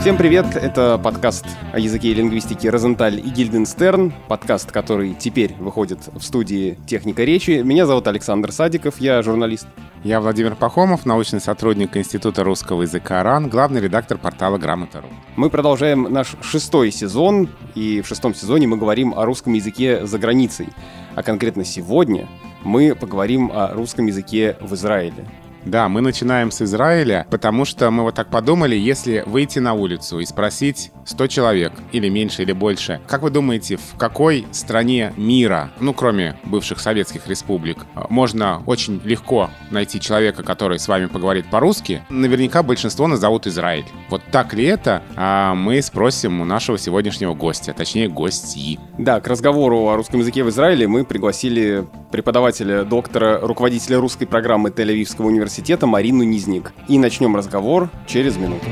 Всем привет! Это подкаст о языке и лингвистике «Розенталь и Гильденстерн», подкаст, который теперь выходит в студии «Техника речи». Меня зовут Александр Садиков, я журналист. Я Владимир Пахомов, научный сотрудник Института русского языка РАН, главный редактор портала «Грамота.ру». Мы продолжаем наш шестой сезон, и в шестом сезоне мы говорим о русском языке за границей. А конкретно сегодня мы поговорим о русском языке в Израиле. Да, мы начинаем с Израиля, потому что мы вот так подумали, если выйти на улицу и спросить 100 человек, или меньше, или больше, как вы думаете, в какой стране мира, ну, кроме бывших советских республик, можно очень легко найти человека, который с вами поговорит по-русски? Наверняка большинство назовут Израиль. Вот так ли это? А мы спросим у нашего сегодняшнего гостя, точнее, гостьи. Да, к разговору о русском языке в Израиле мы пригласили преподавателя, доктора, руководителя русской программы Тель-Авивского университета Марину Низник. И начнем разговор через минуту.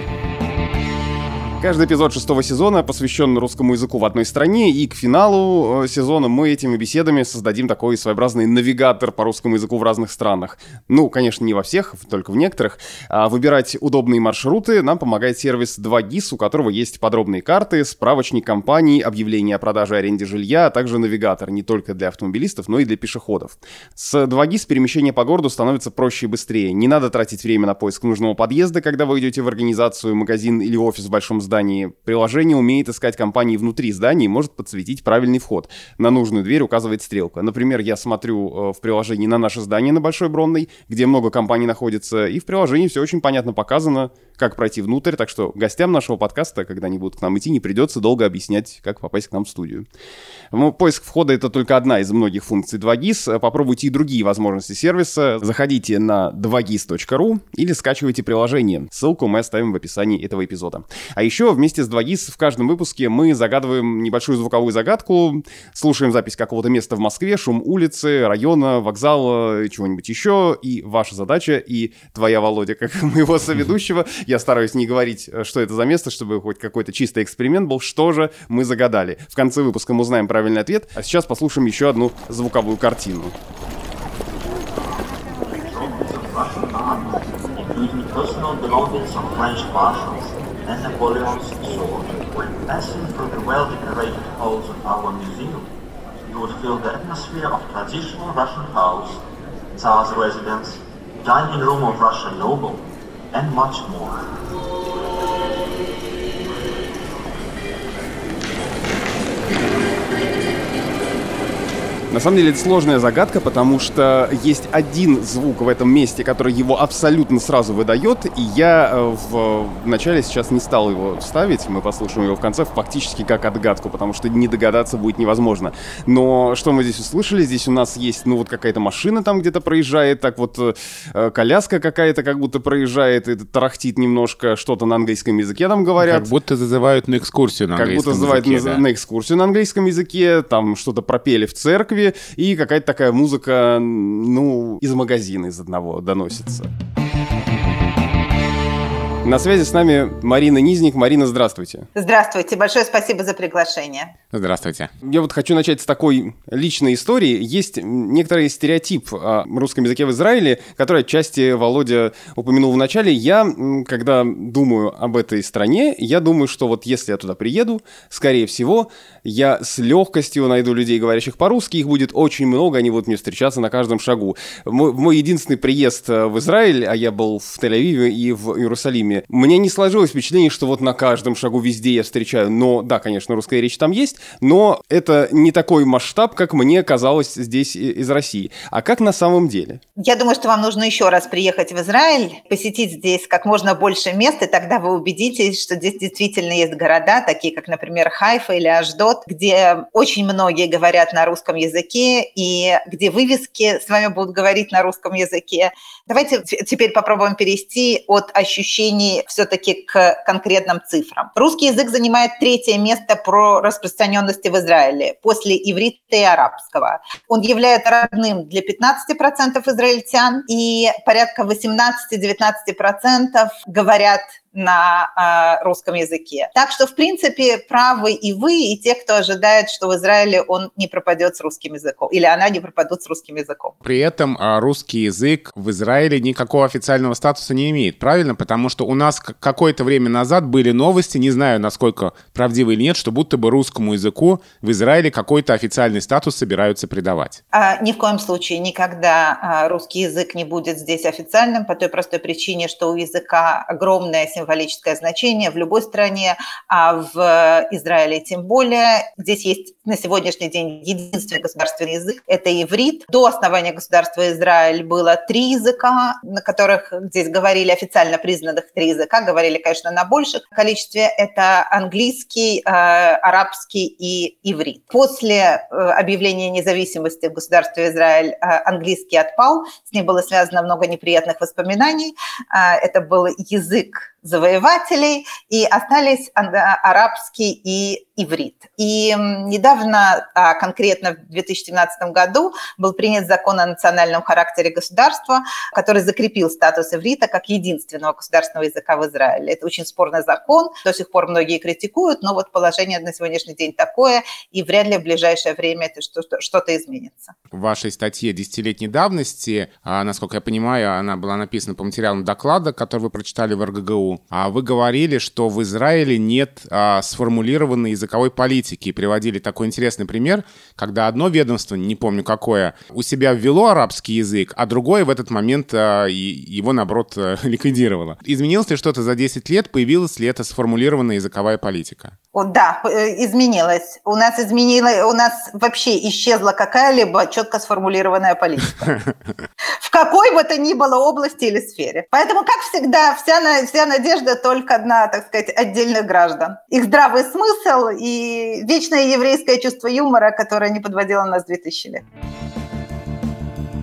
Каждый эпизод шестого сезона посвящен русскому языку в одной стране, и к финалу э, сезона мы этими беседами создадим такой своеобразный навигатор по русскому языку в разных странах. Ну, конечно, не во всех, только в некоторых. А выбирать удобные маршруты нам помогает сервис 2GIS, у которого есть подробные карты, справочник компаний, объявления о продаже и аренде жилья, а также навигатор не только для автомобилистов, но и для пешеходов. С 2GIS перемещение по городу становится проще и быстрее. Не надо тратить время на поиск нужного подъезда, когда вы идете в организацию, магазин или офис в большом здании. Приложение умеет искать компании внутри здания и может подсветить правильный вход. На нужную дверь указывает стрелка. Например, я смотрю э, в приложении на наше здание на Большой Бронной, где много компаний находится, и в приложении все очень понятно показано, как пройти внутрь, так что гостям нашего подкаста, когда они будут к нам идти, не придется долго объяснять, как попасть к нам в студию. Ну, поиск входа — это только одна из многих функций 2GIS. Попробуйте и другие возможности сервиса. Заходите на 2GIS.ru или скачивайте приложение. Ссылку мы оставим в описании этого эпизода. А еще вместе с 2GIS в каждом выпуске мы загадываем небольшую звуковую загадку, слушаем запись какого-то места в Москве, шум улицы, района, вокзала, чего-нибудь еще. И ваша задача, и твоя, Володя, как моего соведущего, я стараюсь не говорить, что это за место, чтобы хоть какой-то чистый эксперимент был, что же мы загадали. В конце выпуска мы узнаем правильный ответ, а сейчас послушаем еще одну звуковую картину. Tsar's residence, dining room of Russian noble, and much more. На самом деле это сложная загадка, потому что есть один звук в этом месте, который его абсолютно сразу выдает, и я э, в начале сейчас не стал его ставить, мы послушаем его в конце фактически как отгадку, потому что не догадаться будет невозможно. Но что мы здесь услышали? Здесь у нас есть, ну вот какая-то машина там где-то проезжает, так вот э, коляска какая-то как будто проезжает, и тарахтит немножко, что-то на английском языке там говорят. Как будто зазывают на экскурсию на английском языке. Как будто зазывают на, да. на экскурсию на английском языке, там что-то пропели в церкви, и какая-то такая музыка, ну, из магазина из одного доносится. На связи с нами Марина Низник. Марина, здравствуйте. Здравствуйте. Большое спасибо за приглашение. Здравствуйте. Я вот хочу начать с такой личной истории. Есть некоторый стереотип о русском языке в Израиле, который отчасти Володя упомянул в начале. Я, когда думаю об этой стране, я думаю, что вот если я туда приеду, скорее всего, я с легкостью найду людей, говорящих по-русски, их будет очень много, они будут мне встречаться на каждом шагу. Мой, мой единственный приезд э, в Израиль, а я был в Тель-Авиве и в Иерусалиме мне не сложилось впечатление, что вот на каждом шагу везде я встречаю. Но, да, конечно, русская речь там есть, но это не такой масштаб, как мне казалось здесь из России. А как на самом деле? Я думаю, что вам нужно еще раз приехать в Израиль, посетить здесь как можно больше мест, и тогда вы убедитесь, что здесь действительно есть города, такие как, например, Хайфа или Аждот, где очень многие говорят на русском языке, и где вывески с вами будут говорить на русском языке. Давайте теперь попробуем перейти от ощущений все-таки к конкретным цифрам. Русский язык занимает третье место по распространенности в Израиле после иврита и арабского. Он является родным для 15% израильтян, и порядка 18-19% говорят на русском языке. Так что, в принципе, правы и вы, и те, кто ожидает, что в Израиле он не пропадет с русским языком, или она не пропадут с русским языком. При этом русский язык в Израиле никакого официального статуса не имеет, правильно? Потому что у нас какое-то время назад были новости, не знаю, насколько правдивы или нет, что будто бы русскому языку в Израиле какой-то официальный статус собираются придавать. А, ни в коем случае никогда а, русский язык не будет здесь официальным по той простой причине, что у языка огромное символическое значение в любой стране, а в Израиле тем более. Здесь есть на сегодняшний день единственный государственный язык – это иврит. До основания государства Израиль было три языка, на которых здесь говорили официально признанных три языка, говорили, конечно, на больших количестве. Это английский, э, арабский и иврит. После э, объявления независимости в государстве Израиль э, английский отпал, с ним было связано много неприятных воспоминаний. Это был язык завоевателей, и остались арабский и иврит. И недавно, а, конкретно в 2017 году, был принят закон о национальном характере государства, который закрепил статус иврита как единственного государственного языка в Израиле. Это очень спорный закон, до сих пор многие критикуют, но вот положение на сегодняшний день такое, и вряд ли в ближайшее время это что-то изменится. В вашей статье десятилетней давности, а, насколько я понимаю, она была написана по материалам доклада, который вы прочитали в РГГУ, а вы говорили, что в Израиле нет а, сформулированной языковой политики. И приводили такой интересный пример, когда одно ведомство, не помню какое, у себя ввело арабский язык, а другое в этот момент а, его, наоборот, а, ликвидировало. Изменилось ли что-то за 10 лет? Появилась ли эта сформулированная языковая политика? Да, э, изменилось. У нас изменилось, у нас вообще исчезла какая-либо четко сформулированная политика. В какой бы то ни было области или сфере. Поэтому, как всегда, вся, вся надежда только на, так сказать, отдельных граждан. Их здравый смысл и вечное еврейское чувство юмора, которое не подводило нас 2000 лет.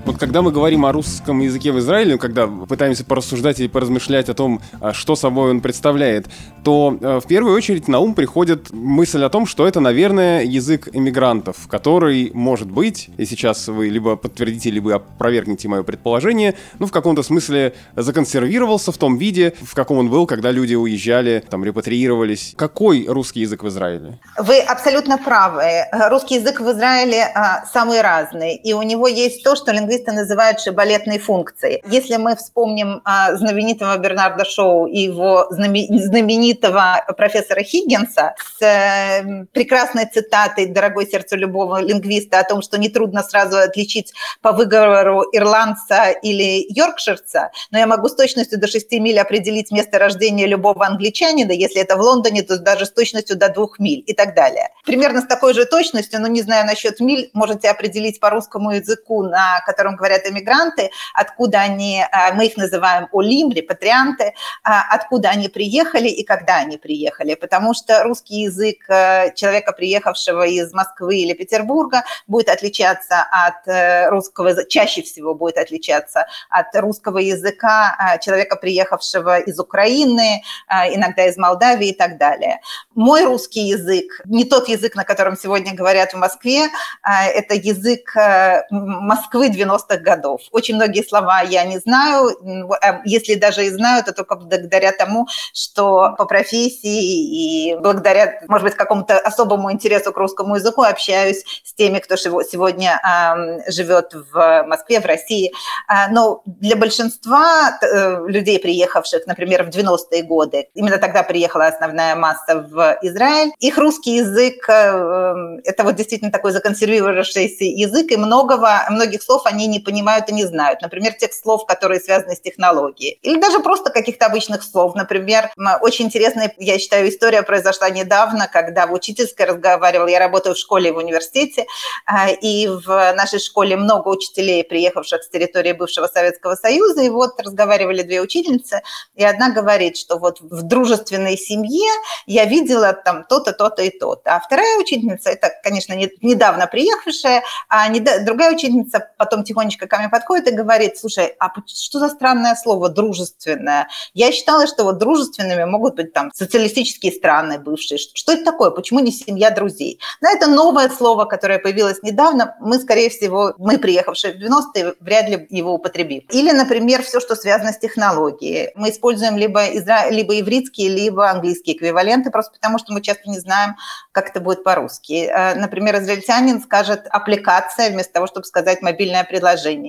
Вот когда мы говорим о русском языке в Израиле, когда пытаемся порассуждать и поразмышлять о том, а, что собой он представляет, то э, в первую очередь на ум приходит мысль о том, что это, наверное, язык иммигрантов, который, может быть, и сейчас вы либо подтвердите, либо опровергнете мое предположение, ну, в каком-то смысле законсервировался в том виде, в каком он был, когда люди уезжали, там, репатриировались. Какой русский язык в Израиле? Вы абсолютно правы. Русский язык в Израиле а, самый разный, и у него есть то, что лингвисты лингвисты называют шибалетной функцией. Если мы вспомним а, знаменитого Бернарда Шоу и его знаменитого профессора Хиггинса с э, прекрасной цитатой «Дорогой сердцу любого лингвиста» о том, что нетрудно сразу отличить по выговору ирландца или йоркширца, но я могу с точностью до 6 миль определить место рождения любого англичанина, если это в Лондоне, то даже с точностью до 2 миль и так далее. Примерно с такой же точностью, но не знаю насчет миль, можете определить по русскому языку, на котором котором говорят иммигранты, откуда они, а, мы их называем олим, репатрианты, а, откуда они приехали и когда они приехали, потому что русский язык э, человека, приехавшего из Москвы или Петербурга, будет отличаться от э, русского, чаще всего будет отличаться от русского языка а, человека, приехавшего из Украины, иногда из Молдавии и так далее. Мой русский язык, не тот язык, на котором сегодня говорят в Москве, это язык э, Москвы 90 90-х годов. Очень многие слова я не знаю, э, если даже и знаю, то только благодаря тому, что по профессии и благодаря, может быть, какому-то особому интересу к русскому языку общаюсь с теми, кто сегодня живет в Москве, в России. А, но для большинства э, людей, приехавших, например, в 90-е годы, именно тогда приехала основная масса в Израиль, их русский язык э, – это вот действительно такой законсервировавшийся язык, и многого, многих слов они они не понимают и не знают. Например, тех слов, которые связаны с технологией. Или даже просто каких-то обычных слов. Например, очень интересная, я считаю, история произошла недавно, когда в учительской разговаривала, я работаю в школе и в университете, а, и в нашей школе много учителей, приехавших с территории бывшего Советского Союза, и вот разговаривали две учительницы, и одна говорит, что вот в дружественной семье я видела там то-то, то-то и то-то. А вторая учительница, это, конечно, недавно приехавшая, а другая учительница потом тихо тихонечко ко мне подходит и говорит, слушай, а что за странное слово «дружественное»? Я считала, что вот дружественными могут быть там социалистические страны бывшие. Что это такое? Почему не семья друзей? Но это новое слово, которое появилось недавно. Мы, скорее всего, мы, приехавшие в 90-е, вряд ли его употребим. Или, например, все, что связано с технологией. Мы используем либо, изра... либо ивритские, либо английские эквиваленты, просто потому что мы часто не знаем, как это будет по-русски. Э, например, израильтянин скажет «аппликация» вместо того, чтобы сказать «мобильное приложение»,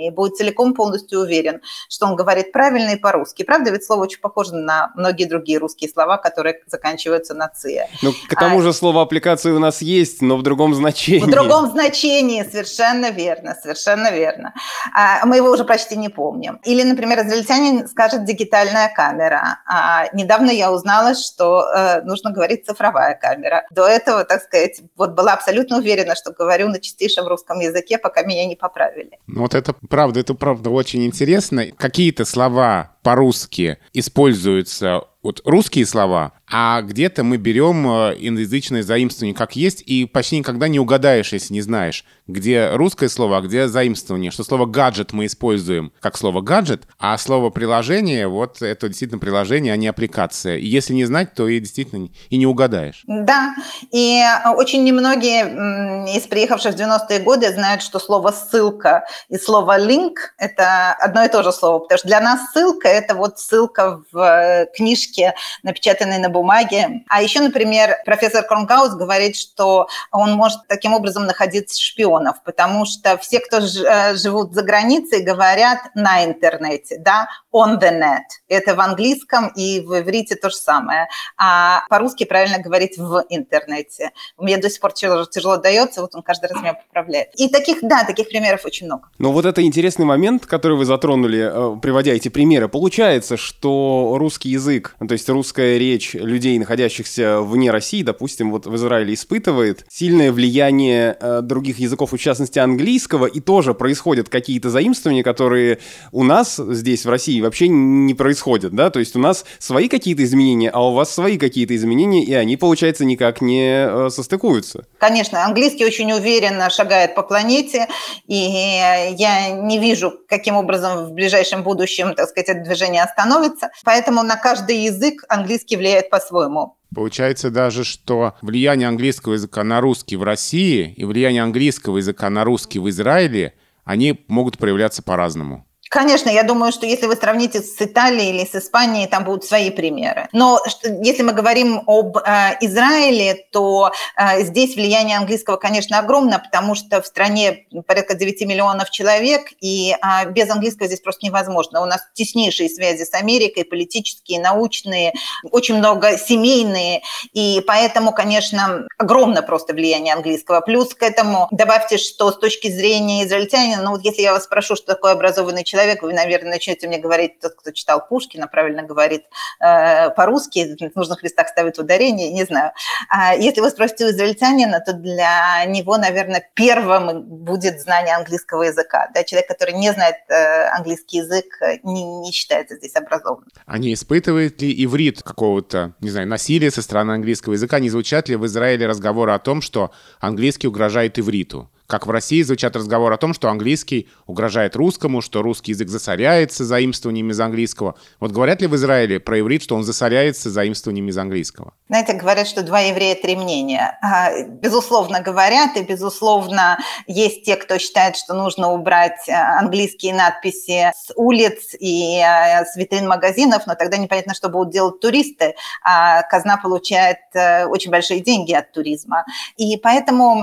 и будет целиком полностью уверен, что он говорит правильно и по-русски. Правда, ведь слово очень похоже на многие другие русские слова, которые заканчиваются на «ция». Ну, к тому а, же слово «аппликация» у нас есть, но в другом значении. В другом значении, совершенно верно, совершенно верно. А, мы его уже почти не помним. Или, например, израильтянин скажет «дигитальная камера». А недавно я узнала, что э, нужно говорить «цифровая камера». До этого, так сказать, вот была абсолютно уверена, что говорю на чистейшем русском языке, пока меня не поправили. Ну вот это правда, это правда очень интересно. Какие-то слова по-русски используются вот русские слова, а где-то мы берем э, иноязычное заимствование как есть, и почти никогда не угадаешь, если не знаешь, где русское слово, а где заимствование. Что слово «гаджет» мы используем как слово «гаджет», а слово «приложение» — вот это действительно приложение, а не аппликация. И если не знать, то и действительно и не угадаешь. Да, и очень немногие из приехавших в 90-е годы знают, что слово «ссылка» и слово «линк» — это одно и то же слово, потому что для нас ссылка — это вот ссылка в э, книжке, напечатанной на бумаге. А еще, например, профессор Кронгаус говорит, что он может таким образом находить шпионов, потому что все, кто э, живут за границей, говорят на интернете, да, on the net. Это в английском и в иврите то же самое. А по-русски правильно говорить в интернете. Мне до сих пор тяжело, тяжело дается, вот он каждый раз меня поправляет. И таких, да, таких примеров очень много. Но вот это интересный момент, который вы затронули, э, приводя эти примеры. Получается, что русский язык, то есть русская речь людей, находящихся вне России, допустим, вот в Израиле испытывает сильное влияние э, других языков, в частности английского, и тоже происходят какие-то заимствования, которые у нас здесь, в России, вообще не происходят, да, то есть у нас свои какие-то изменения, а у вас свои какие-то изменения, и они, получается, никак не э, состыкуются. Конечно, английский очень уверенно шагает по планете, и я не вижу, каким образом в ближайшем будущем, так сказать, это движение остановится, поэтому на каждый язык английский влияет по-своему. Получается даже, что влияние английского языка на русский в России и влияние английского языка на русский в Израиле, они могут проявляться по-разному. Конечно, я думаю, что если вы сравните с Италией или с Испанией, там будут свои примеры. Но если мы говорим об э, Израиле, то э, здесь влияние английского, конечно, огромно, потому что в стране порядка 9 миллионов человек, и э, без английского здесь просто невозможно. У нас теснейшие связи с Америкой, политические, научные, очень много семейные, и поэтому, конечно, огромно просто влияние английского. Плюс к этому добавьте, что с точки зрения израильтянина, ну вот если я вас спрошу, что такое образованный человек, человек, вы, наверное, начнете мне говорить, тот, кто читал Пушкина, правильно говорит э, по-русски, в нужных местах ставит ударение, не знаю. А если вы спросите у израильтянина, то для него, наверное, первым будет знание английского языка. Да? Человек, который не знает э, английский язык, не, не считается здесь образованным. А не испытывает ли иврит какого-то, не знаю, насилия со стороны английского языка? Не звучат ли в Израиле разговоры о том, что английский угрожает ивриту? Как в России звучат разговоры о том, что английский угрожает русскому, что русский язык засоряется заимствованиями из английского. Вот говорят ли в Израиле про иврит, что он засоряется заимствованиями из английского? Знаете, говорят, что два еврея – три мнения. А, безусловно, говорят, и, безусловно, есть те, кто считает, что нужно убрать э, английские надписи с улиц и э, с витрин магазинов, но тогда непонятно, что будут делать туристы, а казна получает э, очень большие деньги от туризма. И поэтому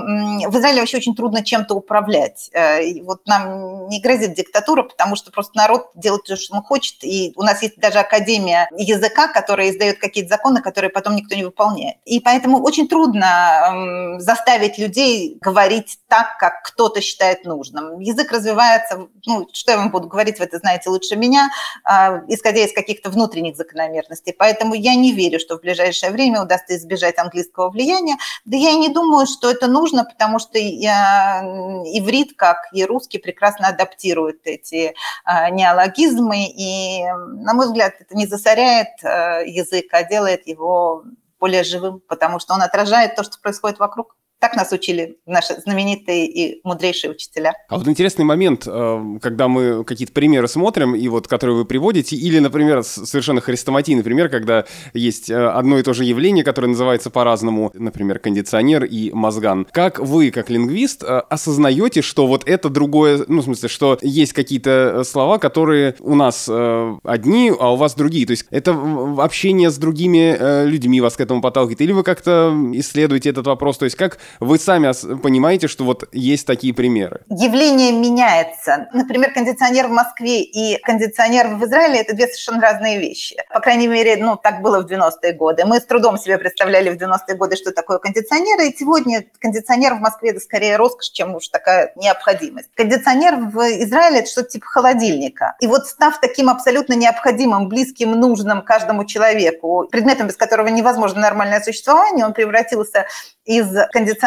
в Израиле вообще очень трудно трудно чем-то управлять. Э, и вот нам не грозит диктатура, потому что просто народ делает то, что он хочет. И у нас есть даже академия языка, которая издает какие-то законы, которые потом никто не выполняет. И поэтому очень трудно заставить людей говорить так, как кто-то считает нужным. Язык развивается, ну, что я вам буду говорить, вы это знаете лучше меня, а, исходя из каких-то внутренних закономерностей. Поэтому я не верю, что в ближайшее время удастся избежать английского влияния. Да я и не думаю, что это нужно, потому что я иврит, как и русский, прекрасно адаптирует эти а, неологизмы, и, на мой взгляд, это не засоряет а, язык, а делает его более живым, потому что он отражает то, что происходит вокруг Так нас учили наши знаменитые и мудрейшие учителя. А вот интересный момент, э, когда мы какие-то примеры смотрим, и вот которые вы приводите, или, например, совершенно хрестоматийный пример, когда есть э, одно и то же явление, которое называется по-разному, например, кондиционер и мозган. Как вы, как лингвист, э, осознаете, что вот это другое, ну, в смысле, что есть какие-то слова, которые у нас одни, а у вас другие? То есть это общение с другими людьми вас к этому подталкивает? Или вы как-то исследуете этот вопрос? То есть как вы сами понимаете, что вот есть такие примеры? Явление меняется. Например, кондиционер в Москве и кондиционер в Израиле – это две совершенно разные вещи. По крайней мере, ну, так было в 90-е годы. Мы с трудом себе представляли в 90-е годы, что такое кондиционер, и сегодня кондиционер в Москве – это скорее роскошь, чем уж такая необходимость. Кондиционер в Израиле – это что-то типа холодильника. И вот став таким абсолютно необходимым, близким, нужным каждому человеку, предметом, без которого невозможно нормальное существование, он превратился из кондиционера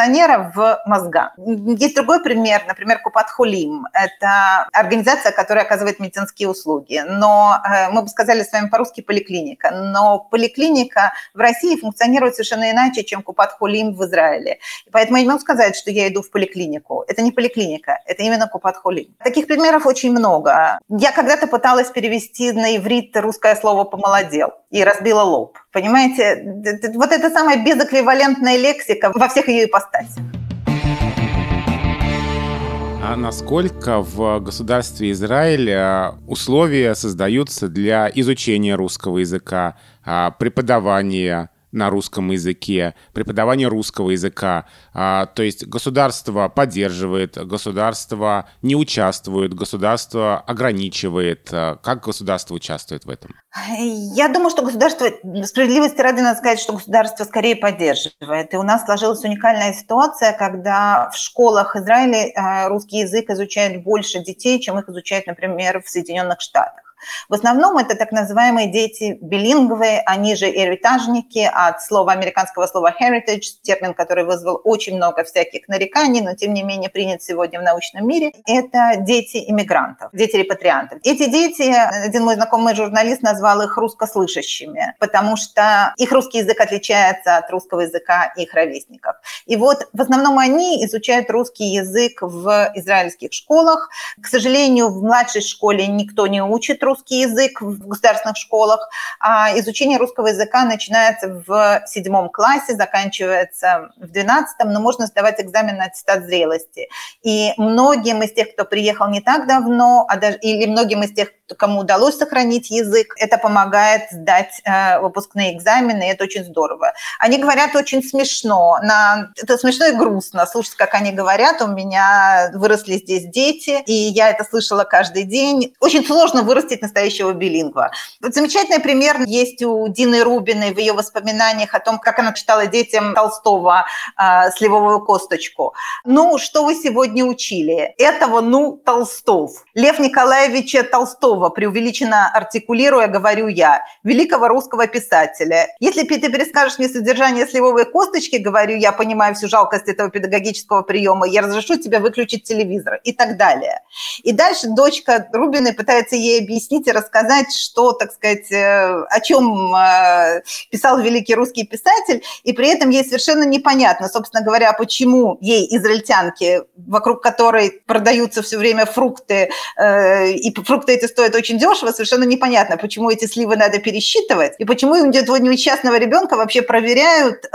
в мозга. Есть другой пример, например, Купатхулим. Это организация, которая оказывает медицинские услуги. Но э, мы бы сказали с вами по-русски поликлиника. Но поликлиника в России функционирует совершенно иначе, чем Купатхулим в Израиле. Поэтому я не могу сказать, что я иду в поликлинику. Это не поликлиника, это именно Купатхулим. Таких примеров очень много. Я когда-то пыталась перевести на иврит русское слово «помолодел» и разбила лоб. Понимаете, вот это самая безэквивалентная лексика во всех ее ипостасях. А насколько в государстве Израиль а, условия создаются для изучения русского языка, а, преподавания на русском языке, преподавание русского языка. А, то есть государство поддерживает, государство не участвует, государство ограничивает. А, как государство участвует в этом? Я думаю, что государство, справедливости ради надо сказать, что государство скорее поддерживает. И у нас сложилась уникальная ситуация, когда в школах Израиля а, русский язык изучают больше детей, чем их изучают, например, в Соединенных Штатах. В основном это так называемые дети билингвы, они же эритажники от слова американского слова heritage, термин, который вызвал очень много всяких нареканий, но тем не менее принят сегодня в научном мире. Это дети иммигрантов, дети репатриантов. Эти дети, один мой знакомый журналист назвал их русскослышащими, потому что их русский язык отличается от русского языка их ровесников. И вот в основном они изучают русский язык в израильских школах. К сожалению, в младшей школе никто не учит русский язык в государственных школах. А изучение русского языка начинается в седьмом классе, заканчивается в двенадцатом, но можно сдавать экзамен на аттестат зрелости. И многим из тех, кто приехал не так давно, а даже, или многим из тех, кому удалось сохранить язык, это помогает сдать э, выпускные экзамены, и это очень здорово. Они говорят очень смешно, на... это смешно и грустно слушать, как они говорят. У меня выросли здесь дети, и я это слышала каждый день. Очень сложно вырастить настоящего билингва. Вот замечательный пример есть у Дины Рубиной в ее воспоминаниях о том, как она читала детям Толстого э, «Сливовую косточку». Ну, что вы сегодня учили? Этого, ну, Толстов. Лев Николаевича Толстого, преувеличенно артикулируя, говорю я, великого русского писателя. Если ты перескажешь мне содержание сливовой косточки, говорю я, понимаю всю жалкость этого педагогического приема, я разрешу тебе выключить телевизор и так далее. И дальше дочка Рубиной пытается ей объяснить и рассказать, что, так сказать, э, о чем э, писал великий русский писатель, и при этом ей совершенно непонятно, собственно говоря, почему ей, израильтянке, вокруг которой продаются все время фрукты, э, и фрукты эти стоят очень дешево, совершенно непонятно, почему эти сливы надо пересчитывать, и почему этого несчастного ребенка вообще проверяют,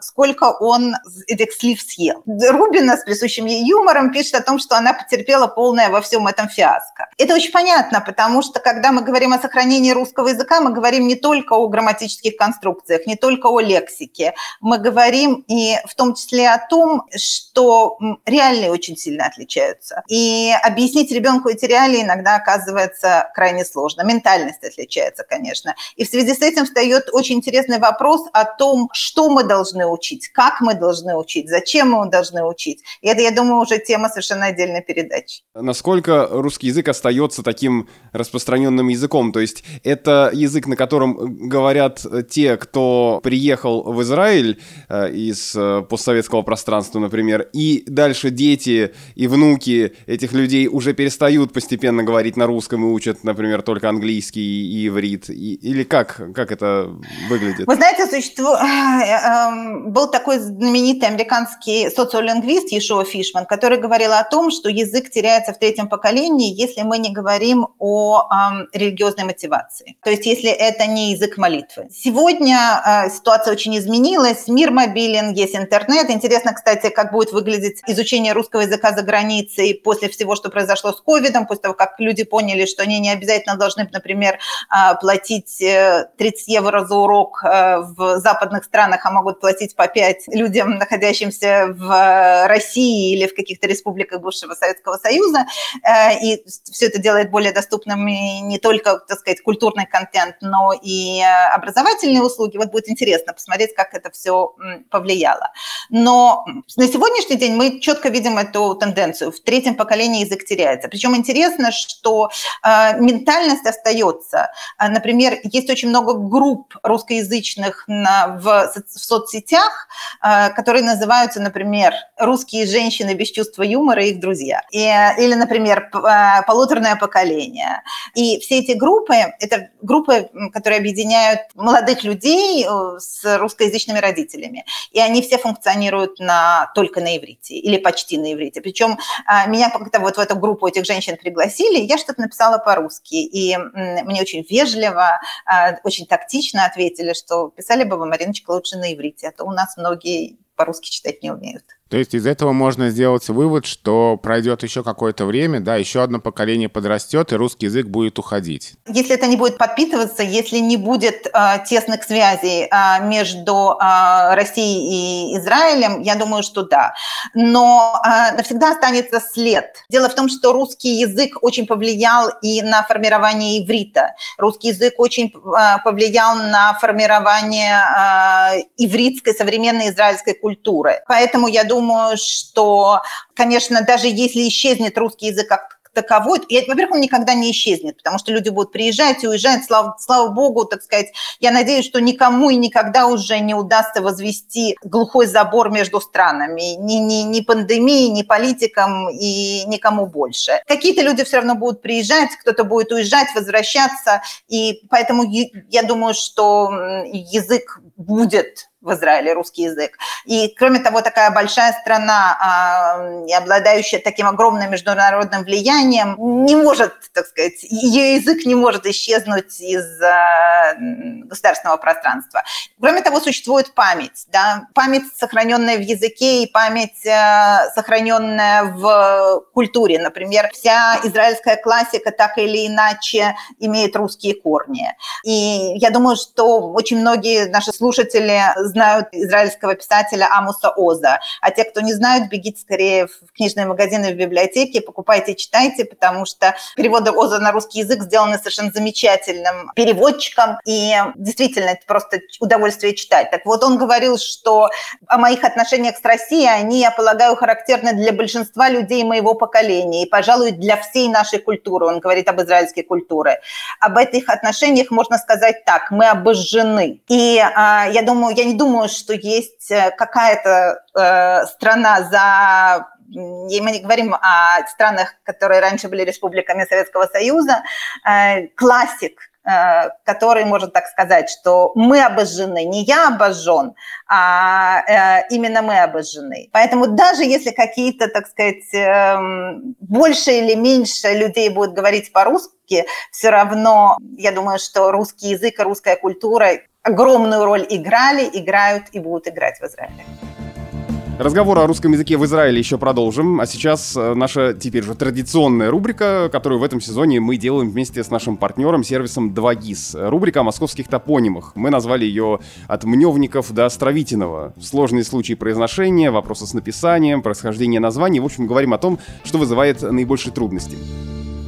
сколько он этих слив съел. Рубина с присущим ей юмором пишет о том, что она потерпела полное во всем этом фиаско. Это очень понятно, потому что когда мы говорим о сохранении русского языка, мы говорим не только о грамматических конструкциях, не только о лексике, мы говорим и в том числе о том, что реалии очень сильно отличаются. И объяснить ребенку эти реалии иногда оказывается крайне сложно. Ментальность отличается, конечно. И в связи с этим встает очень интересный вопрос о том, что мы должны учить, как мы должны учить, зачем мы должны учить. И это, я думаю, уже тема совершенно отдельной передачи. Насколько русский язык остается таким распространенным распространенным языком. То есть это язык, на котором говорят те, кто приехал в Израиль э, из э, постсоветского пространства, например, и дальше дети и внуки этих людей уже перестают постепенно говорить на русском и учат, например, только английский и иврит. И, или как, как это выглядит? Вы знаете, существует... Эм, был такой знаменитый американский социолингвист Ешуа Фишман, который говорил о том, что язык теряется в третьем поколении, если мы не говорим о эм, религиозной мотивации. То есть если это не язык молитвы. Сегодня э, ситуация очень изменилась, мир мобилен, есть интернет. Интересно, кстати, как будет выглядеть изучение русского языка за границей после всего, что произошло с ковидом, после того, как люди поняли, что они не обязательно должны, например, э, платить 30 э, евро за урок в западных странах, а могут платить по 5 людям, находящимся в России или в каких-то республиках бывшего Советского Союза. И все это делает более не только, так сказать, культурный контент, но и образовательные услуги. Вот будет интересно посмотреть, как это все повлияло. Но на сегодняшний день мы четко видим эту тенденцию. В третьем поколении язык теряется. Причем интересно, что э, ментальность остается. Например, есть очень много групп русскоязычных на, в, в соцсетях, э, которые называются, например, «Русские женщины без чувства юмора и их друзья». И, или, например, «Полуторное поколение». Все эти группы – это группы, которые объединяют молодых людей э, с русскоязычными родителями. И они все функционируют на, только на иврите или почти на иврите. Причем а, меня как-то вот в эту группу этих женщин пригласили, я что-то написала по-русски. И мне очень вежливо, а, очень тактично ответили, что писали бы вы, Мариночка, лучше на иврите, а то у нас многие по-русски читать не умеют. То есть из этого можно сделать вывод, что пройдет еще какое-то время, да, еще одно поколение подрастет, и русский язык будет уходить. Если это не будет подпитываться, если не будет э, тесных связей э, между э, Россией и Израилем, я думаю, что да. Но э, навсегда останется след. Дело в том, что русский язык очень повлиял и на формирование иврита. Русский язык очень э, повлиял на формирование э, ивритской современной израильской культуры. Поэтому я думаю, думаю, что, конечно, даже если исчезнет русский язык как таковой, во-первых, он никогда не исчезнет, потому что люди будут приезжать и уезжать, слава, слава богу, так сказать. Я надеюсь, что никому и никогда уже не удастся возвести глухой забор между странами, ни, ни, ни пандемии, ни политикам и никому больше. Какие-то люди все равно будут приезжать, кто-то будет уезжать, возвращаться, и поэтому я думаю, что язык будет в Израиле русский язык. И, кроме того, такая большая страна, а, обладающая таким огромным международным влиянием, не может, так сказать, ее язык не может исчезнуть из а, государственного пространства. Кроме того, существует память, да, память, сохраненная в языке, и память, а, сохраненная в культуре. Например, вся израильская классика так или иначе имеет русские корни. И я думаю, что очень многие наши слушатели знают израильского писателя Амуса Оза. А те, кто не знают, бегите скорее в книжные магазины, в библиотеки, покупайте, читайте, потому что переводы Оза на русский язык сделаны совершенно замечательным переводчиком. И действительно, это просто удовольствие читать. Так вот, он говорил, что о моих отношениях с Россией, они, я полагаю, характерны для большинства людей моего поколения и, пожалуй, для всей нашей культуры. Он говорит об израильской культуре. Об этих отношениях можно сказать так. Мы обожжены. И а, я думаю, я не думаю, что есть э, какая-то э, страна за и мы не говорим о странах, которые раньше были республиками Советского Союза, э, классик, э, который может так сказать, что мы обожжены, не я обожжен, а э, именно мы обожжены. Поэтому даже если какие-то, так сказать, эм, больше или меньше людей будут говорить по-русски, все равно я думаю, что русский язык и русская культура огромную роль играли, играют и будут играть в Израиле. Разговор о русском языке в Израиле еще продолжим, а сейчас э, наша теперь уже традиционная рубрика, которую в этом сезоне мы делаем вместе с нашим партнером, сервисом 2GIS. Рубрика о московских топонимах. Мы назвали ее «От Мневников до Островитиного». Сложные случаи произношения, вопросы с написанием, происхождение названий. В общем, говорим о том, что вызывает наибольшие трудности.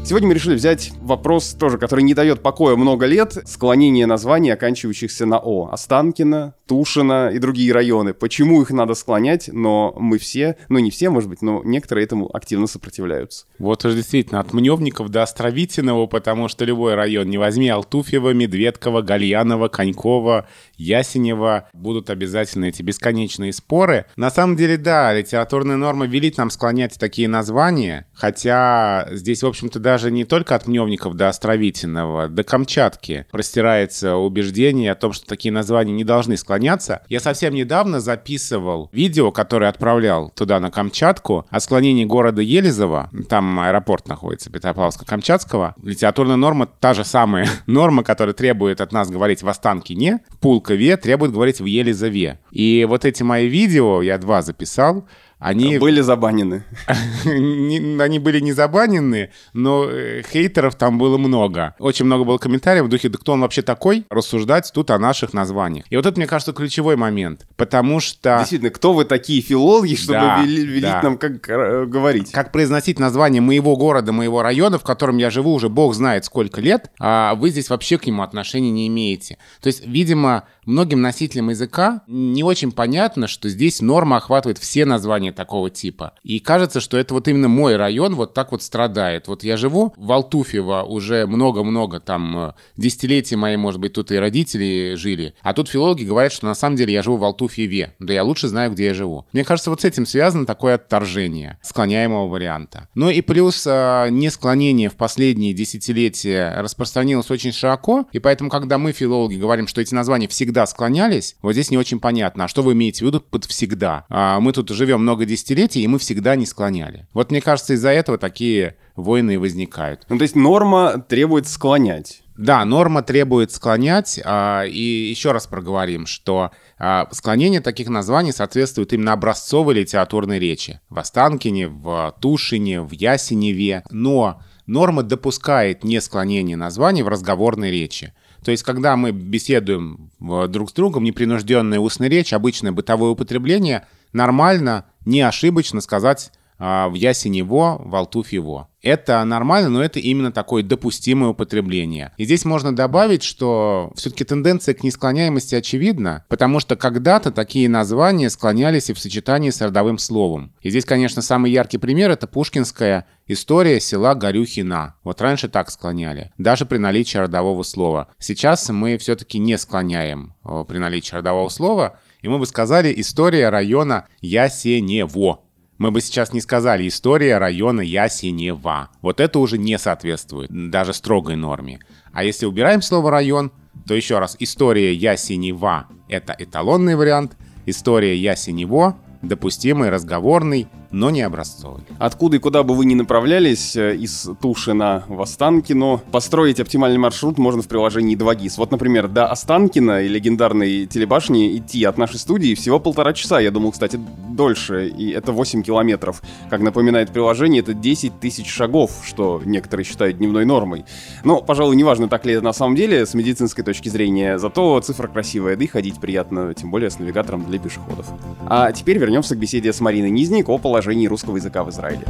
Сегодня мы решили взять вопрос тоже, который не дает покоя много лет, склонение названий, оканчивающихся на О. Останкино, Тушино и другие районы. Почему их надо склонять, но мы все, ну не все, может быть, но некоторые этому активно сопротивляются. Вот уж действительно, от Мневников до Островитиного, потому что любой район, не возьми Алтуфьева, Медведкова, Гальянова, Конькова, Ясенева, будут обязательно эти бесконечные споры. На самом деле, да, литературная норма велит нам склонять такие названия, хотя здесь, в общем-то, даже даже не только от Мневников до Островитиного, до Камчатки простирается убеждение о том, что такие названия не должны склоняться. Я совсем недавно записывал видео, которое отправлял туда, на Камчатку, о склонении города Елизово. Там аэропорт находится, Петропавловска-Камчатского. Литературная норма та же самая норма, которая требует от нас говорить в Останкине, в Пулкове, требует говорить в Елизове. И вот эти мои видео, я два записал, они... Были забанены. Они были не забанены, но э, хейтеров там было много. Очень много было комментариев в духе, да кто он вообще такой, рассуждать тут о наших названиях. И вот это, мне кажется, ключевой момент, потому что... Действительно, кто вы такие филологи, чтобы да, велить да. нам как э, говорить? Как произносить название моего города, моего района, в котором я живу уже бог знает сколько лет, а вы здесь вообще к нему отношения не имеете. То есть, видимо, многим носителям языка не очень понятно, что здесь норма охватывает все названия такого типа. И кажется, что это вот именно мой район вот так вот страдает. Вот я живу в Алтуфьево уже много-много, там, э, десятилетия мои, может быть, тут и родители жили. А тут филологи говорят, что на самом деле я живу в Алтуфьеве. Да я лучше знаю, где я живу. Мне кажется, вот с этим связано такое отторжение склоняемого варианта. Ну и плюс э, не склонение в последние десятилетия распространилось очень широко, и поэтому, когда мы, филологи, говорим, что эти названия всегда склонялись, вот здесь не очень понятно, а что вы имеете в виду под всегда? А мы тут живем много много десятилетий, и мы всегда не склоняли. Вот мне кажется, из-за этого такие войны и возникают. Ну, то есть норма требует склонять. Да, норма требует склонять. А, и еще раз проговорим, что а, склонение таких названий соответствует именно образцовой литературной речи. В Останкине, в Тушине, в Ясеневе. Но норма допускает не склонение названий в разговорной речи. То есть, когда мы беседуем друг с другом, непринужденная устная речь, обычное бытовое употребление, нормально не ошибочно сказать а, в ясень его, в алтуф его. Это нормально, но это именно такое допустимое употребление. И здесь можно добавить, что все-таки тенденция к несклоняемости очевидна, потому что когда-то такие названия склонялись и в сочетании с родовым словом. И здесь, конечно, самый яркий пример — это пушкинская история села Горюхина. Вот раньше так склоняли, даже при наличии родового слова. Сейчас мы все-таки не склоняем при наличии родового слова, и мы бы сказали «история района Ясенево». Мы бы сейчас не сказали «история района Ясенева». Вот это уже не соответствует даже строгой норме. А если убираем слово «район», то еще раз, история Ясенева — это эталонный вариант, история Ясенево — допустимый, разговорный, но не образцовый. Откуда и куда бы вы ни направлялись, э, из Тушина в Останкино, построить оптимальный маршрут можно в приложении 2GIS. Вот, например, до Останкина и легендарной телебашни идти от нашей студии всего полтора часа. Я думал, кстати, дольше, и это 8 километров. Как напоминает приложение, это 10 тысяч шагов, что некоторые считают дневной нормой. Но, пожалуй, неважно, так ли это на самом деле, с медицинской точки зрения, зато цифра красивая, да и ходить приятно, тем более с навигатором для пешеходов. А теперь вернемся к беседе с Мариной Низник о положении положении русского языка в Израиле.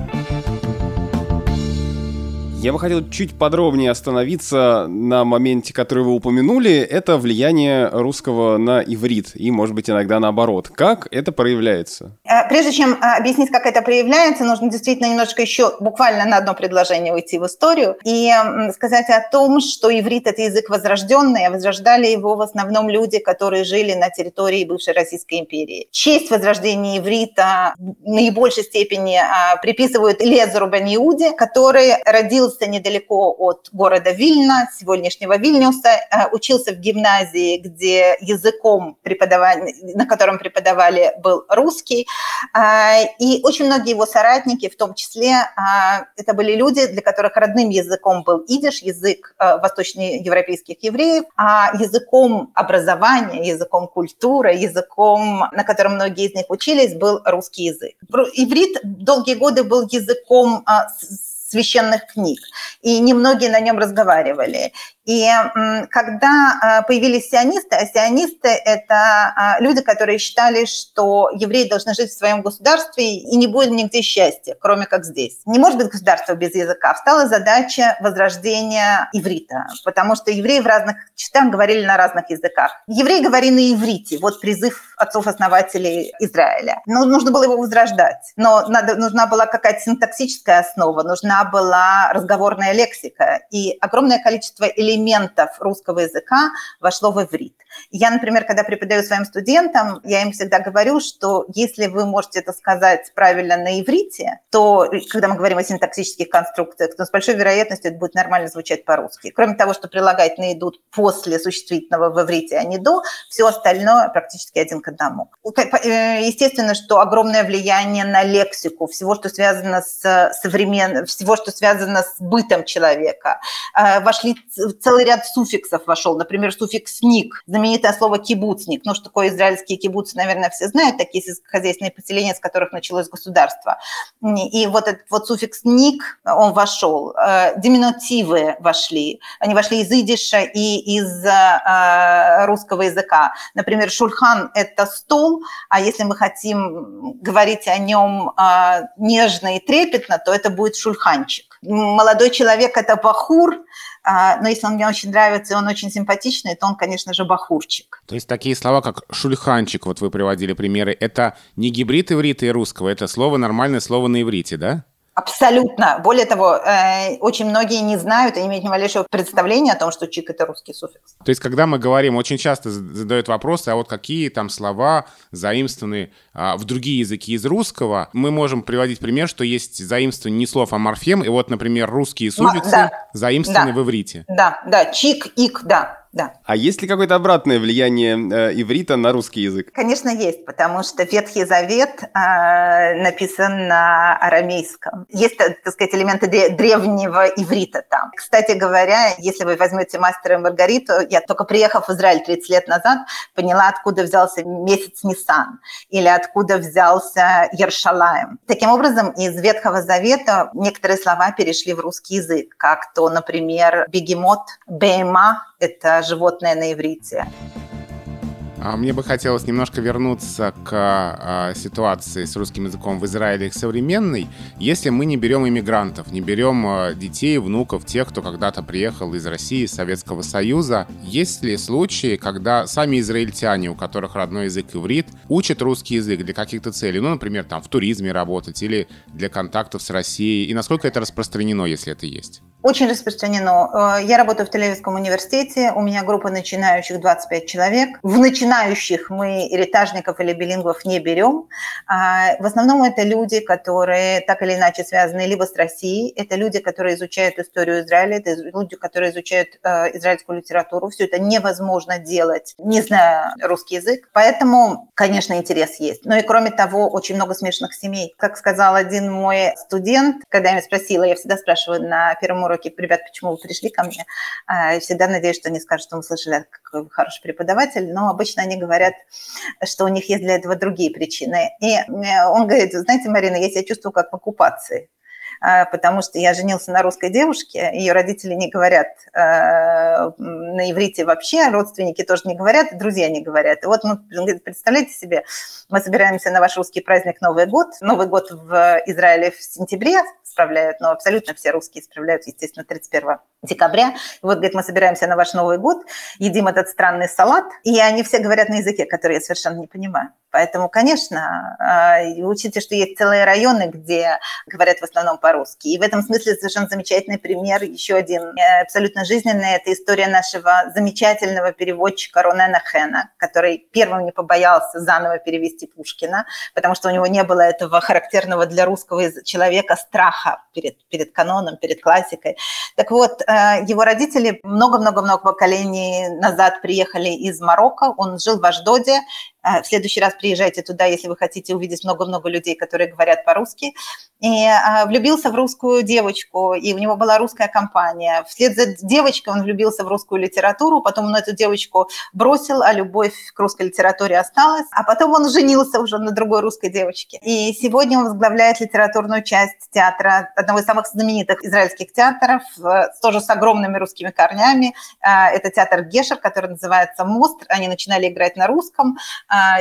Я бы хотел чуть подробнее остановиться на моменте, который вы упомянули. Это влияние русского на иврит и, может быть, иногда наоборот. Как это проявляется? Э, прежде чем э, объяснить, как это проявляется, нужно действительно немножко еще буквально на одно предложение уйти в историю и сказать о том, что иврит – это язык возрожденный, а возрождали его в основном люди, которые жили на территории бывшей Российской империи. Честь возрождения иврита в наибольшей степени э, приписывают Лезеру Баниуде, который родился родился недалеко от города Вильна, сегодняшнего Вильнюса, э, учился в гимназии, где языком, на котором преподавали, был русский. Э, и очень многие его соратники, в том числе, э, это были люди, для которых родным языком был идиш, язык восточноевропейских евреев, а языком образования, языком культуры, языком, на котором многие из них учились, был русский язык. Иврит долгие годы был языком священных книг, и немногие на нем разговаривали. И когда а, появились сионисты, а сионисты – это а, люди, которые считали, что евреи должны жить в своем государстве и не будет нигде счастья, кроме как здесь. Не может быть государства без языка. Встала задача возрождения иврита, потому что евреи в разных частях говорили на разных языках. Евреи говорили на иврите, вот призыв отцов-основателей Израиля. Ну, нужно было его возрождать, но надо, нужна была какая-то синтаксическая основа, нужна была разговорная лексика и огромное количество элементов русского языка вошло в иврит. Я, например, когда преподаю своим студентам, я им всегда говорю, что если вы можете это сказать правильно на иврите, то, когда мы говорим о синтаксических конструкциях, то с большой вероятностью это будет нормально звучать по-русски. Кроме того, что прилагательные идут после существительного в иврите, а не до, все остальное практически один к одному. Э, естественно, что огромное влияние на лексику, всего, что связано с современным, всего, что связано с бытом человека. Э, вошли целый ряд суффиксов вошел, например, суффикс «ник», знаменитое слово «кибуцник». Ну, что такое израильские кибуцы, наверное, все знают, такие сельскохозяйственные поселения, с которых началось государство. И вот этот вот суффикс «ник», он вошел. Э, диминутивы вошли. Они вошли из идиша и из э, русского языка. Например, шульхан – это стол, а если мы хотим говорить о нем э, нежно и трепетно, то это будет шульханчик. Молодой человек – это бахур, а, но если он мне очень нравится и он очень симпатичный, то он, конечно же, бахурчик. То есть такие слова, как шульханчик, вот вы приводили примеры, это не гибрид иврита и русского, это слово нормальное слово на иврите, да? Абсолютно. Более того, э, очень многие не знают и не имеют ни малейшего представления о том, что чик – это русский суффикс. То есть, когда мы говорим, очень часто задают вопросы, а вот какие там слова заимствованы а, в другие языки из русского, мы можем приводить пример, что есть заимствование не слов, а морфем, и вот, например, русские суффиксы да. заимствованы да. в иврите. Да, да, чик, ик, да да. А есть ли какое-то обратное влияние э, иврита на русский язык? Конечно, есть, потому что Ветхий Завет э, написан на арамейском. Есть, так сказать, элементы древнего иврита там. Кстати говоря, если вы возьмете «Мастера и Маргариту», я только приехав в Израиль 30 лет назад, поняла, откуда взялся месяц Нисан или откуда взялся Ершалаем. Таким образом, из Ветхого Завета некоторые слова перешли в русский язык, как то, например, бегемот, бейма, это животное на иврите. А мне бы хотелось немножко вернуться к а, ситуации с русским языком в Израиле современной, если мы не берем иммигрантов, не берем а, детей, внуков, тех, кто когда-то приехал из России, из Советского Союза. Есть ли случаи, когда сами израильтяне, у которых родной язык иврит, учат русский язык для каких-то целей? Ну, например, там в туризме работать или для контактов с Россией. И насколько это распространено, если это есть? Очень распространено. Э, я работаю в Тель-Авивском университете, у меня группа начинающих 25 человек. В начинающих мы эритажников или билингвов не берем. А, в основном это люди, которые так или иначе связаны либо с Россией, это люди, которые изучают историю Израиля, это люди, которые изучают э, израильскую литературу. Все это невозможно делать, не зная русский язык. Поэтому, конечно, интерес есть. Но и кроме того, очень много смешанных семей. Как сказал один мой студент, когда я спросила, я всегда спрашиваю на первом уроке, ребят, почему вы пришли ко мне. А, всегда надеюсь, что они скажут, что мы слышали, вы хороший преподаватель, но обычно они говорят, что у них есть для этого другие причины. И э, он говорит, знаете, Марина, я себя чувствую как в оккупации потому что я женился на русской девушке, ее родители не говорят э, на иврите вообще, родственники тоже не говорят, друзья не говорят. И вот мы, представляете себе, мы собираемся на ваш русский праздник Новый год. Новый год в Израиле в сентябре, справляют, но абсолютно все русские справляют, естественно, 31 декабря. И вот, говорит, мы собираемся на ваш Новый год, едим этот странный салат, и они все говорят на языке, который я совершенно не понимаю. Поэтому, конечно, а, учите, что есть целые районы, где говорят в основном по-русски. И в этом смысле совершенно замечательный пример, еще один э, абсолютно жизненный, это история нашего замечательного переводчика Ронена Хена, который первым не побоялся заново перевести Пушкина, потому что у него не было этого характерного для русского человека страха перед, перед каноном, перед классикой. Так вот, э, его родители много-много-много поколений назад приехали из Марокко, он жил в Аждоде, в следующий раз приезжайте туда, если вы хотите увидеть много-много людей, которые говорят по-русски. И а, влюбился в русскую девочку, и у него была русская компания. Вслед за девочкой он влюбился в русскую литературу, потом он эту девочку бросил, а любовь к русской литературе осталась, а потом он женился уже на другой русской девочке. И сегодня он возглавляет литературную часть театра, одного из самых знаменитых израильских театров, тоже с огромными русскими корнями. А, это театр Гешер, который называется «Мост». Они начинали играть на русском,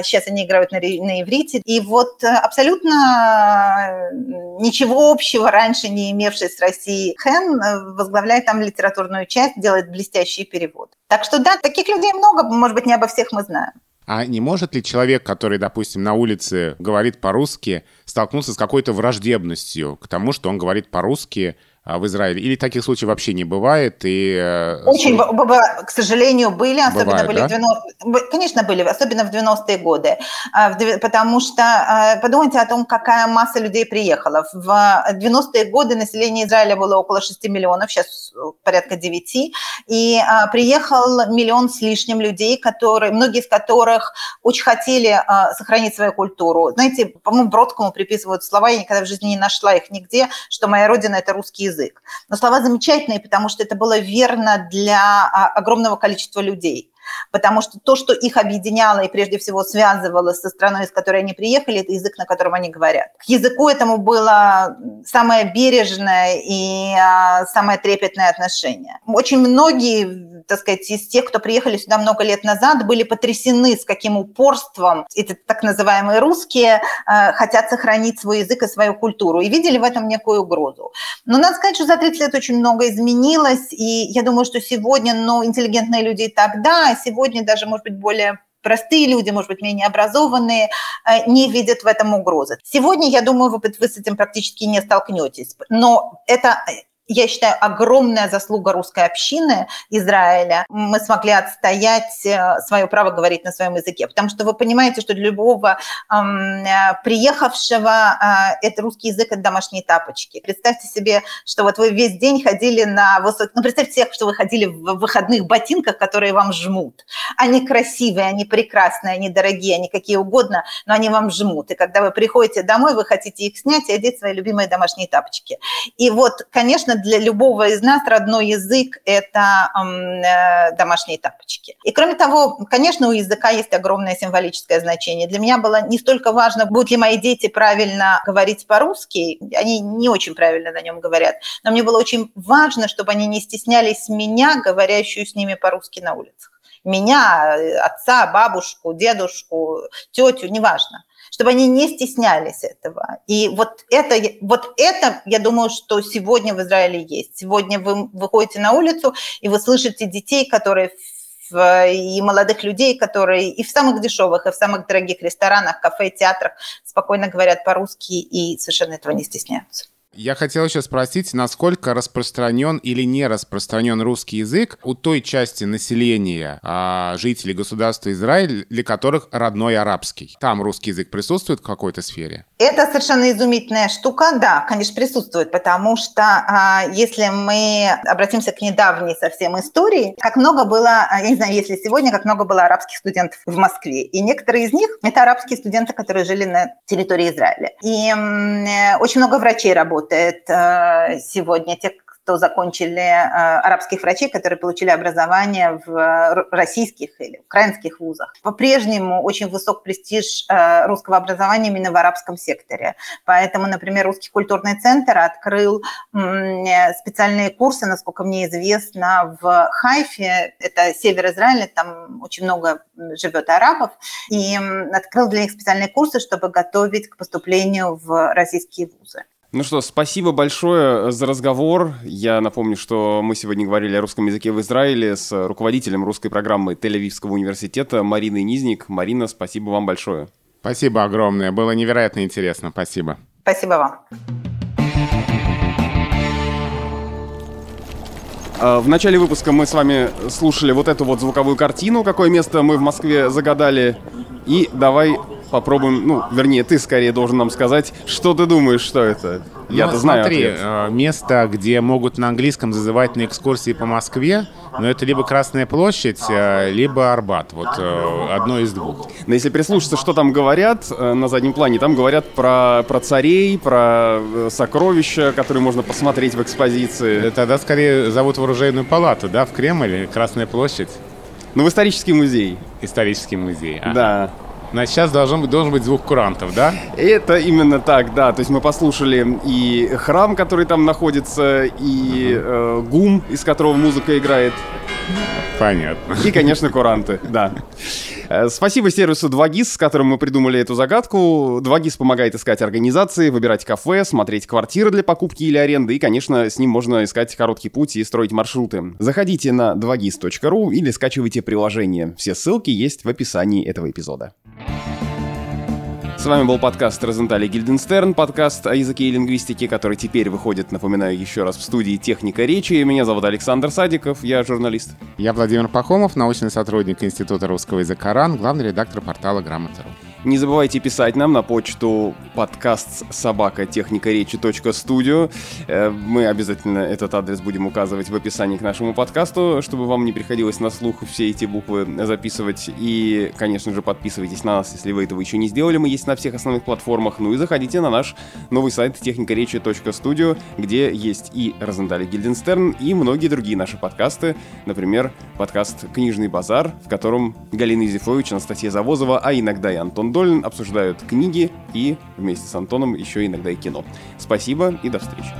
сейчас они играют на, на иврите. И вот абсолютно ничего общего раньше не имевший с Россией Хэн э, возглавляет там литературную часть, делает блестящий перевод. Так что да, таких людей много, может быть, не обо всех мы знаем. А не может ли человек, который, допустим, на улице говорит по-русски, столкнуться с какой-то враждебностью к тому, что он говорит по-русски, в Израиле? Или таких случаев вообще не бывает? И... Э, Очень, к сожалению, были, особенно Бывает, были да? в 90 Конечно, были, особенно в 90-е годы, а, потому что а, подумайте о том, какая масса людей приехала. В 90-е годы население Израиля было около 6 миллионов, сейчас порядка 9, и приехал миллион с лишним людей, которые, многие из которых очень хотели сохранить свою культуру. Знаете, по-моему, Бродскому приписывают слова, я никогда в жизни не нашла их нигде, что моя родина – это русский язык. Но слова замечательные, потому что это было верно для а, огромного количества людей потому что то, что их объединяло и прежде всего связывало со страной, из которой они приехали, это язык, на котором они говорят. К языку этому было самое бережное и а, самое трепетное отношение. Очень многие, так сказать, из тех, кто приехали сюда много лет назад, были потрясены, с каким упорством эти так называемые русские а, хотят сохранить свой язык и свою культуру, и видели в этом некую угрозу. Но надо сказать, что за 30 лет очень много изменилось, и я думаю, что сегодня, ну, интеллигентные люди тогда, сегодня даже, может быть, более простые люди, может быть, менее образованные, э, не видят в этом угрозы. Сегодня, я думаю, вы, вы с этим практически не столкнетесь. Но это я считаю, огромная заслуга русской общины Израиля. Мы смогли отстоять э, свое право говорить на своем языке. Потому что вы понимаете, что для любого эм, приехавшего э, это русский язык – это домашние тапочки. Представьте себе, что вот вы весь день ходили на высоких... Ну, представьте себе, что вы ходили в выходных ботинках, которые вам жмут. Они красивые, они прекрасные, они дорогие, они какие угодно, но они вам жмут. И когда вы приходите домой, вы хотите их снять и одеть свои любимые домашние тапочки. И вот, конечно, конечно, для любого из нас родной язык – это э, домашние тапочки. И кроме того, конечно, у языка есть огромное символическое значение. Для меня было не столько важно, будут ли мои дети правильно говорить по-русски, они не очень правильно на нем говорят, но мне было очень важно, чтобы они не стеснялись меня, говорящую с ними по-русски на улицах меня, отца, бабушку, дедушку, тетю, неважно чтобы они не стеснялись этого. И вот это, вот это, я думаю, что сегодня в Израиле есть. Сегодня вы выходите на улицу, и вы слышите детей, которые и молодых людей, которые и в самых дешевых, и в самых дорогих ресторанах, кафе, театрах спокойно говорят по-русски и совершенно этого не стесняются. Я хотел еще спросить, насколько распространен или не распространен русский язык у той части населения а, жителей государства Израиль, для которых родной арабский. Там русский язык присутствует в какой-то сфере? Это совершенно изумительная штука, да, конечно, присутствует, потому что а, если мы обратимся к недавней совсем истории, как много было, а, я не знаю, если сегодня, как много было арабских студентов в Москве, и некоторые из них – это арабские студенты, которые жили на территории Израиля. И м, очень много врачей работают работает э, сегодня, те, кто закончили э, арабских врачей, которые получили образование в российских или украинских вузах. По-прежнему очень высок престиж э, русского образования именно в арабском секторе. Поэтому, например, Русский культурный центр открыл специальные курсы, насколько мне известно, в Хайфе, это север Израиля, там очень много живет арабов, и открыл для них специальные курсы, чтобы готовить к поступлению в российские вузы. Ну что, спасибо большое за разговор. Я напомню, что мы сегодня говорили о русском языке в Израиле с руководителем русской программы Тель-Авивского университета Мариной Низник. Марина, спасибо вам большое. Спасибо огромное. Было невероятно интересно. Спасибо. Спасибо вам. А, в начале выпуска мы с вами слушали вот эту вот звуковую картину, какое место мы в Москве загадали. И давай попробуем, ну, вернее, ты скорее должен нам сказать, что ты думаешь, что это. Ну, Я-то знаю смотри, ответ. э, место, где могут на английском зазывать на экскурсии по Москве, но это либо Красная площадь, э, либо Арбат. Вот э, одно из двух. Но если прислушаться, что там говорят на заднем плане, там говорят про, про царей, про сокровища, которые можно посмотреть в экспозиции. Тогда скорее зовут в оружейную палату, да, в Кремль, Красная площадь, Ну, в исторический музей. исторический музей. А. Да. Значит, сейчас должен быть, должен быть звук курантов, да? Это именно так, да. То есть мы послушали и храм, который там находится, и э, гум, из которого музыка играет, Понятно. и, конечно, куранты, да. Э, Спасибо сервису 2GIS, с которым мы придумали эту загадку. 2GIS помогает искать организации, выбирать кафе, смотреть квартиры для покупки или аренды, и, конечно, с ним можно искать короткий путь и строить маршруты. Заходите на 2gis.ru или скачивайте приложение. Все ссылки есть в описании этого эпизода. С вами был подкаст Розентали Гильденстерн, подкаст о языке и лингвистике, который теперь выходит, напоминаю еще раз, в студии «Техника речи». Меня зовут Александр Садиков, я журналист. Я Владимир Пахомов, научный сотрудник Института русского языка РАН, главный редактор портала Грамота.ру. Не забывайте писать нам на почту подкаст собака техника речи студио. Мы обязательно этот адрес будем указывать в описании к нашему подкасту, чтобы вам не приходилось на слух все эти буквы записывать. И, конечно же, подписывайтесь на нас, если вы этого еще не сделали. Мы есть на всех основных платформах. Ну и заходите на наш новый сайт техникаречи.студио, где есть и Розентали Гильденстерн, и многие другие наши подкасты. Например, подкаст «Книжный базар», в котором Галина Изифович, Анастасия Завозова, а иногда и Антон Долин обсуждают книги и вместе с Антоном еще иногда и кино. Спасибо и до встречи.